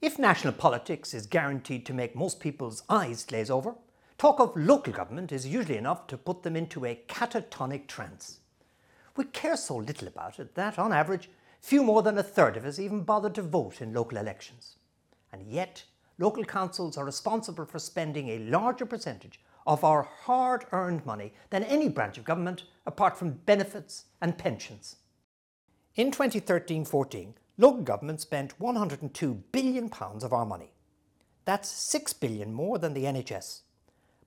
If national politics is guaranteed to make most people's eyes glaze over, talk of local government is usually enough to put them into a catatonic trance. We care so little about it that, on average, few more than a third of us even bother to vote in local elections. And yet, local councils are responsible for spending a larger percentage of our hard earned money than any branch of government apart from benefits and pensions. In 2013 14, local government spent £102 billion of our money. That's £6 billion more than the NHS.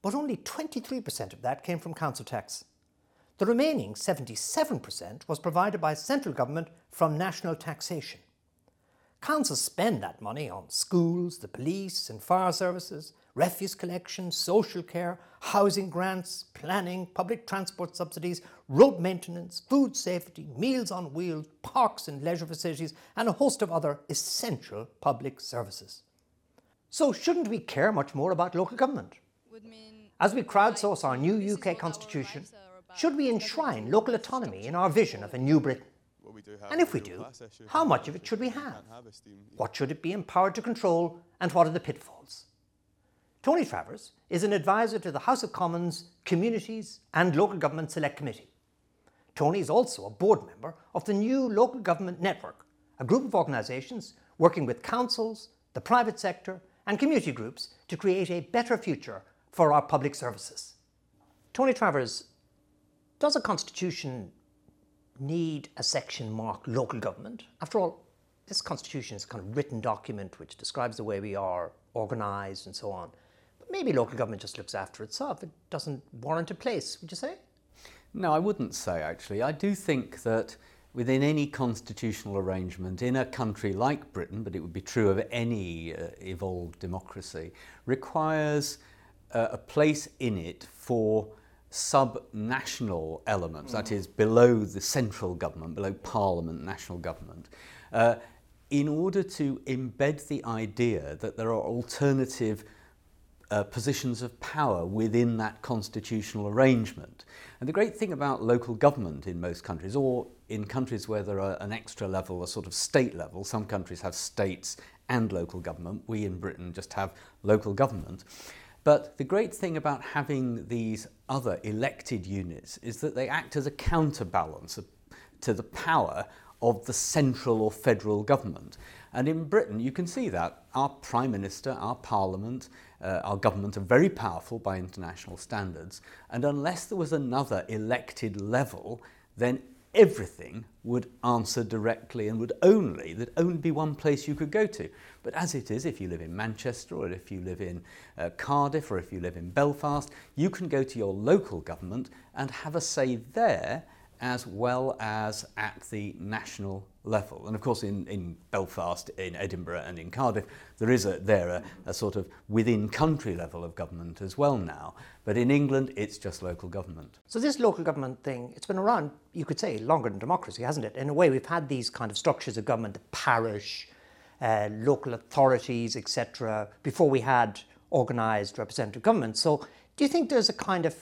But only 23% of that came from council tax. The remaining 77% was provided by central government from national taxation. Councils spend that money on schools, the police and fire services, refuse collection, social care, housing grants, planning, public transport subsidies, road maintenance, food safety, meals on wheels, parks and leisure facilities, and a host of other essential public services. So, shouldn't we care much more about local government? As we crowdsource our new UK constitution, should we enshrine local autonomy in our vision of a new Britain? And if we do, how much of it should we have? What should it be empowered to control, and what are the pitfalls? Tony Travers is an advisor to the House of Commons Communities and Local Government Select Committee. Tony is also a board member of the new Local Government Network, a group of organisations working with councils, the private sector, and community groups to create a better future for our public services. Tony Travers, does a constitution need a section marked local government? After all, this constitution is a kind of written document which describes the way we are organised and so on maybe local government just looks after itself. It doesn't warrant a place, would you say? No, I wouldn't say actually. I do think that within any constitutional arrangement in a country like Britain, but it would be true of any uh, evolved democracy, requires uh, a place in it for sub-national elements, mm. that is below the central government, below parliament, national government, uh, in order to embed the idea that there are alternative uh, positions of power within that constitutional arrangement. And the great thing about local government in most countries, or in countries where there are an extra level, a sort of state level, some countries have states and local government, we in Britain just have local government. But the great thing about having these other elected units is that they act as a counterbalance to the power of the central or federal government. And in Britain, you can see that our Prime Minister, our Parliament, uh, our governments are very powerful by international standards. And unless there was another elected level, then everything would answer directly and would only, there'd only be one place you could go to. But as it is, if you live in Manchester or if you live in uh, Cardiff or if you live in Belfast, you can go to your local government and have a say there as well as at the national level. And of course, in, in Belfast, in Edinburgh, and in Cardiff, there is a, there a, a sort of within country level of government as well now. But in England, it's just local government. So, this local government thing, it's been around, you could say, longer than democracy, hasn't it? In a way, we've had these kind of structures of government, the parish, uh, local authorities, etc., before we had organised representative government. So, do you think there's a kind of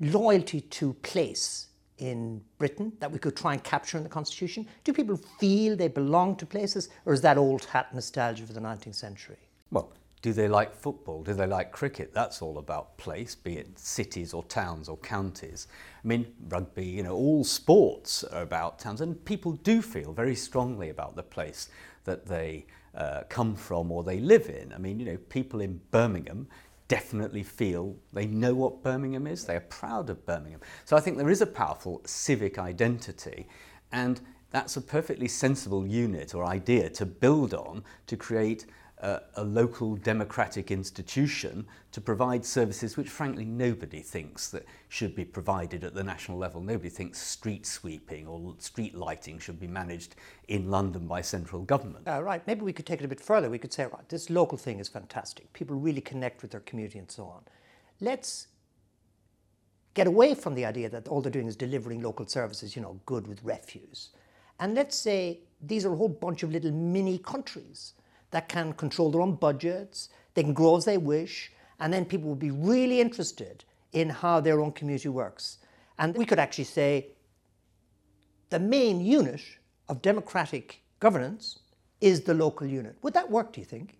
loyalty to place in Britain that we could try and capture in the Constitution? Do people feel they belong to places, or is that old hat nostalgia for the 19th century? Well, do they like football? Do they like cricket? That's all about place, be it cities or towns or counties. I mean, rugby, you know, all sports are about towns, and people do feel very strongly about the place that they uh, come from or they live in. I mean, you know, people in Birmingham definitely feel they know what Birmingham is, they are proud of Birmingham. So I think there is a powerful civic identity, and that's a perfectly sensible unit or idea to build on to create a, a local democratic institution to provide services which frankly nobody thinks that should be provided at the national level. Nobody thinks street sweeping or street lighting should be managed in London by central government. Uh, right, maybe we could take it a bit further. We could say, right, this local thing is fantastic. People really connect with their community and so on. Let's get away from the idea that all they're doing is delivering local services, you know, good with refuse. And let's say these are a whole bunch of little mini countries that can control their own budgets, they can grow as they wish, and then people will be really interested in how their own community works. And we could actually say the main unit of democratic governance is the local unit. Would that work, do you think?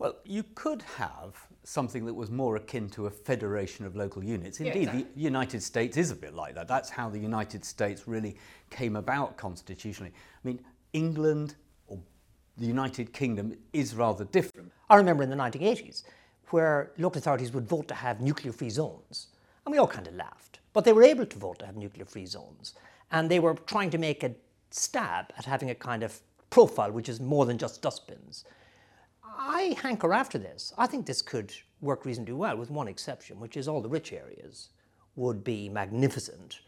Well, you could have something that was more akin to a federation of local units. Indeed, yeah, exactly. the United States is a bit like that. That's how the United States really came about constitutionally. I mean, England or the United Kingdom is rather different. I remember in the 1980s where local authorities would vote to have nuclear free zones. And we all kind of laughed. But they were able to vote to have nuclear free zones. And they were trying to make a stab at having a kind of profile which is more than just dustbins. I hanker after this. I think this could work reasonably well, with one exception, which is all the rich areas would be magnificent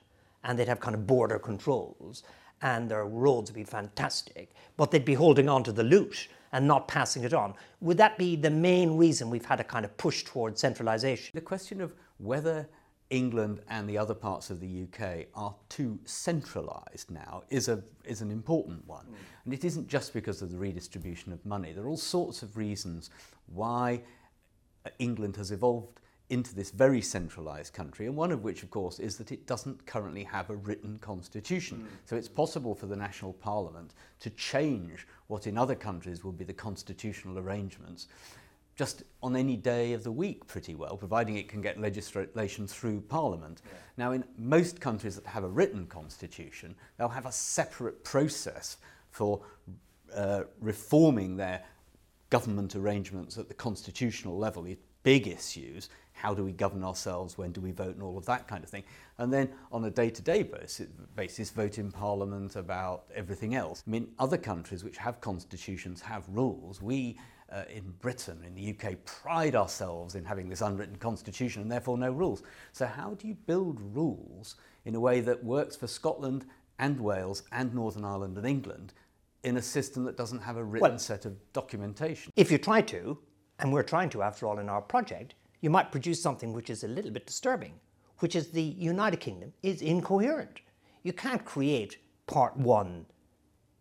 and they'd have kind of border controls and their roads would be fantastic, but they'd be holding on to the loot and not passing it on. Would that be the main reason we've had a kind of push towards centralisation? The question of whether England and the other parts of the UK are too centralised now is, a, is an important one. Mm. And it isn't just because of the redistribution of money. There are all sorts of reasons why England has evolved into this very centralised country, and one of which, of course, is that it doesn't currently have a written constitution. Mm. So it's possible for the national parliament to change what in other countries would be the constitutional arrangements just on any day of the week pretty well, providing it can get legislation through Parliament. Yeah. Now, in most countries that have a written constitution, they'll have a separate process for uh, reforming their government arrangements at the constitutional level, big issues, how do we govern ourselves, when do we vote, and all of that kind of thing. And then on a day to day basis, vote in Parliament about everything else. I mean, other countries which have constitutions have rules. We uh, in Britain, in the UK, pride ourselves in having this unwritten constitution and therefore no rules. So, how do you build rules in a way that works for Scotland and Wales and Northern Ireland and England in a system that doesn't have a written well, set of documentation? If you try to, and we're trying to after all in our project, you might produce something which is a little bit disturbing, which is the United Kingdom is incoherent. You can't create part one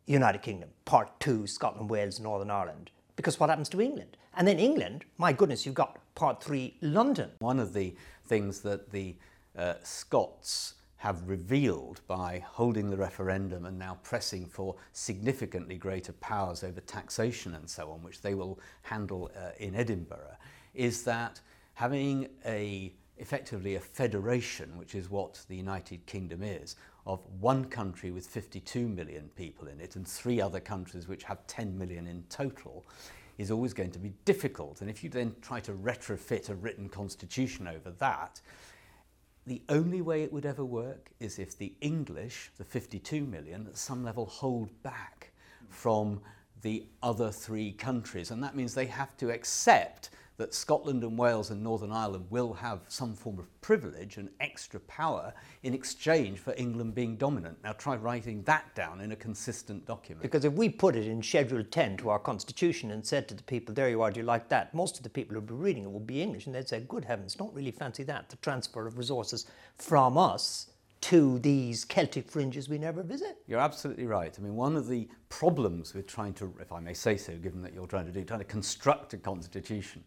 United Kingdom, part two Scotland, Wales, Northern Ireland, because what happens to England? And then England, my goodness, you've got part three London. One of the things that the uh, Scots have revealed by holding the referendum and now pressing for significantly greater powers over taxation and so on, which they will handle uh, in Edinburgh, is that having a effectively a federation, which is what the United Kingdom is, of one country with 52 million people in it and three other countries which have 10 million in total is always going to be difficult. And if you then try to retrofit a written constitution over that, the only way it would ever work is if the English, the 52 million, at some level hold back from the other three countries. And that means they have to accept that Scotland and Wales and Northern Ireland will have some form of privilege and extra power in exchange for England being dominant. Now try writing that down in a consistent document. Because if we put it in Schedule 10 to our Constitution and said to the people, there you are, do you like that? Most of the people who would be reading it would be English and they'd say, good heavens, don't really fancy that, the transfer of resources from us to these Celtic fringes we never visit. You're absolutely right. I mean, one of the problems with trying to, if I may say so, given that you're trying to do, trying to construct a constitution,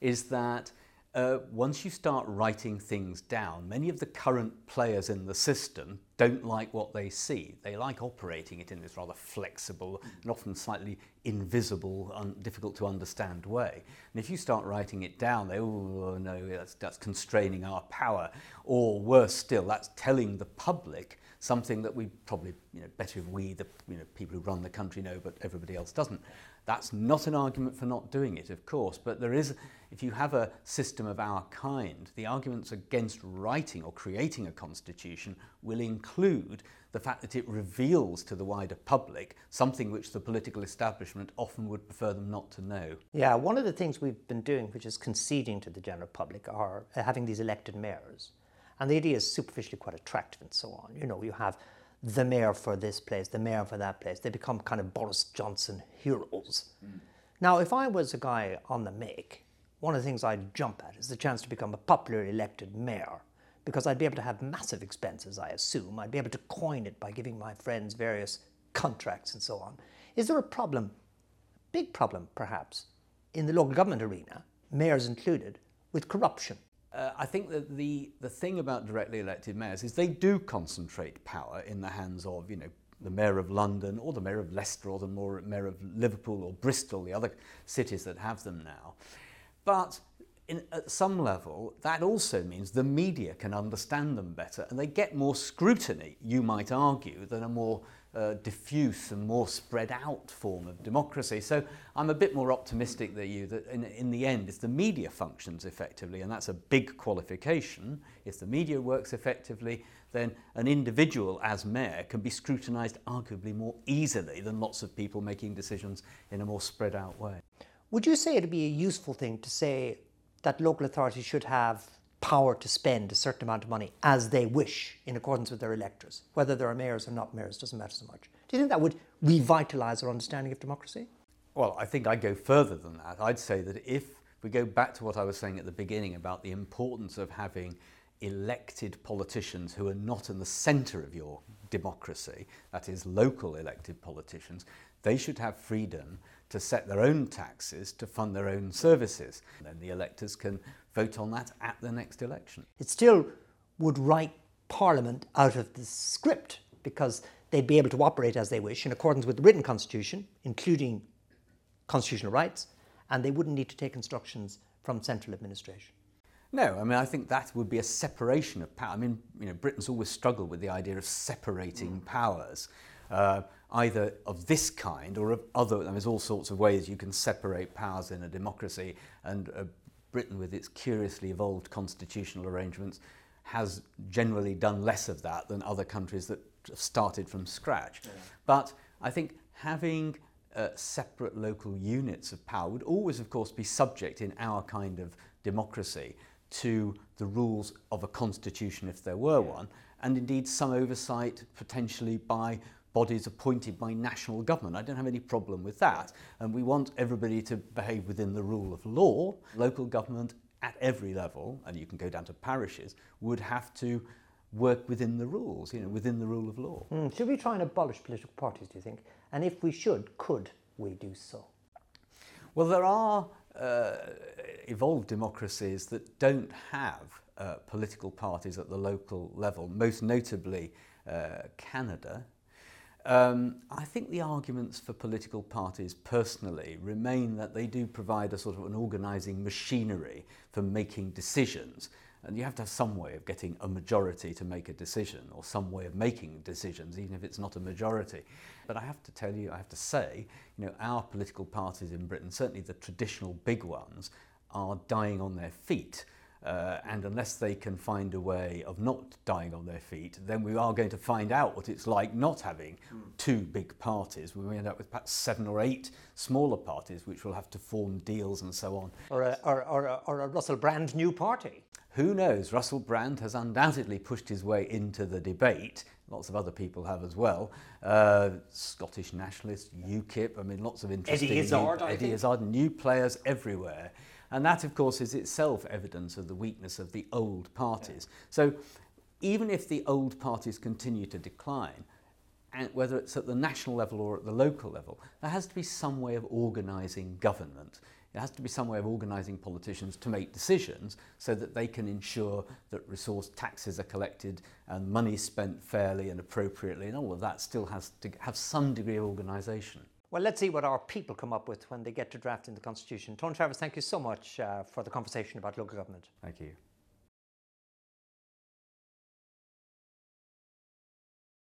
is that uh, once you start writing things down, many of the current players in the system don't like what they see. They like operating it in this rather flexible and often slightly invisible, un- difficult to understand way. And if you start writing it down, they, oh no, that's, that's constraining our power. Or worse still, that's telling the public something that we probably, you know, better if we, the you know, people who run the country know, but everybody else doesn't. That's not an argument for not doing it, of course, but there is, if you have a system of our kind, the arguments against writing or creating a constitution will include the fact that it reveals to the wider public something which the political establishment often would prefer them not to know. Yeah, one of the things we've been doing, which is conceding to the general public, are having these elected mayors. And the idea is superficially quite attractive and so on. You know, you have the mayor for this place, the mayor for that place. They become kind of Boris Johnson heroes. Mm. Now, if I was a guy on the make, one of the things I'd jump at is the chance to become a popularly elected mayor because I'd be able to have massive expenses, I assume. I'd be able to coin it by giving my friends various contracts and so on. Is there a problem, a big problem perhaps, in the local government arena, mayors included, with corruption? Uh, I think that the, the thing about directly elected mayors is they do concentrate power in the hands of, you know, the mayor of London or the mayor of Leicester or the mayor of Liverpool or Bristol, the other cities that have them now. But in, at some level, that also means the media can understand them better and they get more scrutiny, you might argue, than a more uh, diffuse and more spread out form of democracy. So I'm a bit more optimistic than you that in, in the end, if the media functions effectively, and that's a big qualification, if the media works effectively, then an individual as mayor can be scrutinised arguably more easily than lots of people making decisions in a more spread out way. Would you say it'd be a useful thing to say that local authorities should have power to spend a certain amount of money as they wish in accordance with their electors, whether there are mayors or not mayors, doesn't matter so much. Do you think that would revitalise our understanding of democracy? Well, I think I'd go further than that. I'd say that if we go back to what I was saying at the beginning about the importance of having elected politicians who are not in the centre of your democracy, that is, local elected politicians, they should have freedom to set their own taxes to fund their own services. And then the electors can vote on that at the next election. It still would write Parliament out of the script because they'd be able to operate as they wish in accordance with the written constitution, including constitutional rights, and they wouldn't need to take instructions from central administration. No, I mean, I think that would be a separation of power. I mean, you know, Britain's always struggled with the idea of separating powers, uh, either of this kind or of other. There's all sorts of ways you can separate powers in a democracy, and uh, Britain, with its curiously evolved constitutional arrangements, has generally done less of that than other countries that started from scratch. Yeah. But I think having uh, separate local units of power would always, of course, be subject in our kind of democracy to the rules of a constitution if there were one, and indeed some oversight potentially by bodies appointed by national government. I don't have any problem with that. And we want everybody to behave within the rule of law. Local government at every level, and you can go down to parishes, would have to work within the rules, you know, within the rule of law. Mm. Should we try and abolish political parties, do you think? And if we should, could we do so? Well, there are uh, evolved democracies that don't have uh, political parties at the local level, most notably uh, Canada. Um, I think the arguments for political parties personally remain that they do provide a sort of an organising machinery for making decisions and you have to have some way of getting a majority to make a decision or some way of making decisions, even if it's not a majority. But I have to tell you, I have to say, you know, our political parties in Britain, certainly the traditional big ones, are dying on their feet. Uh, and unless they can find a way of not dying on their feet, then we are going to find out what it's like not having mm. two big parties. We may end up with perhaps seven or eight smaller parties, which will have to form deals and so on. Or a, or, or, a, or a Russell Brand new party. Who knows? Russell Brand has undoubtedly pushed his way into the debate. Lots of other people have as well. Uh, Scottish nationalists, UKIP, I mean, lots of interesting... Eddie Izzard, new, Eddie Izzard, new players everywhere. And that, of course, is itself evidence of the weakness of the old parties. Yeah. So even if the old parties continue to decline, and whether it's at the national level or at the local level, there has to be some way of organising government. There has to be some way of organising politicians to make decisions so that they can ensure that resource taxes are collected and money spent fairly and appropriately, and all of that still has to have some degree of organisation. Well, let's see what our people come up with when they get to drafting the Constitution. Tony Travers, thank you so much uh, for the conversation about local government. Thank you.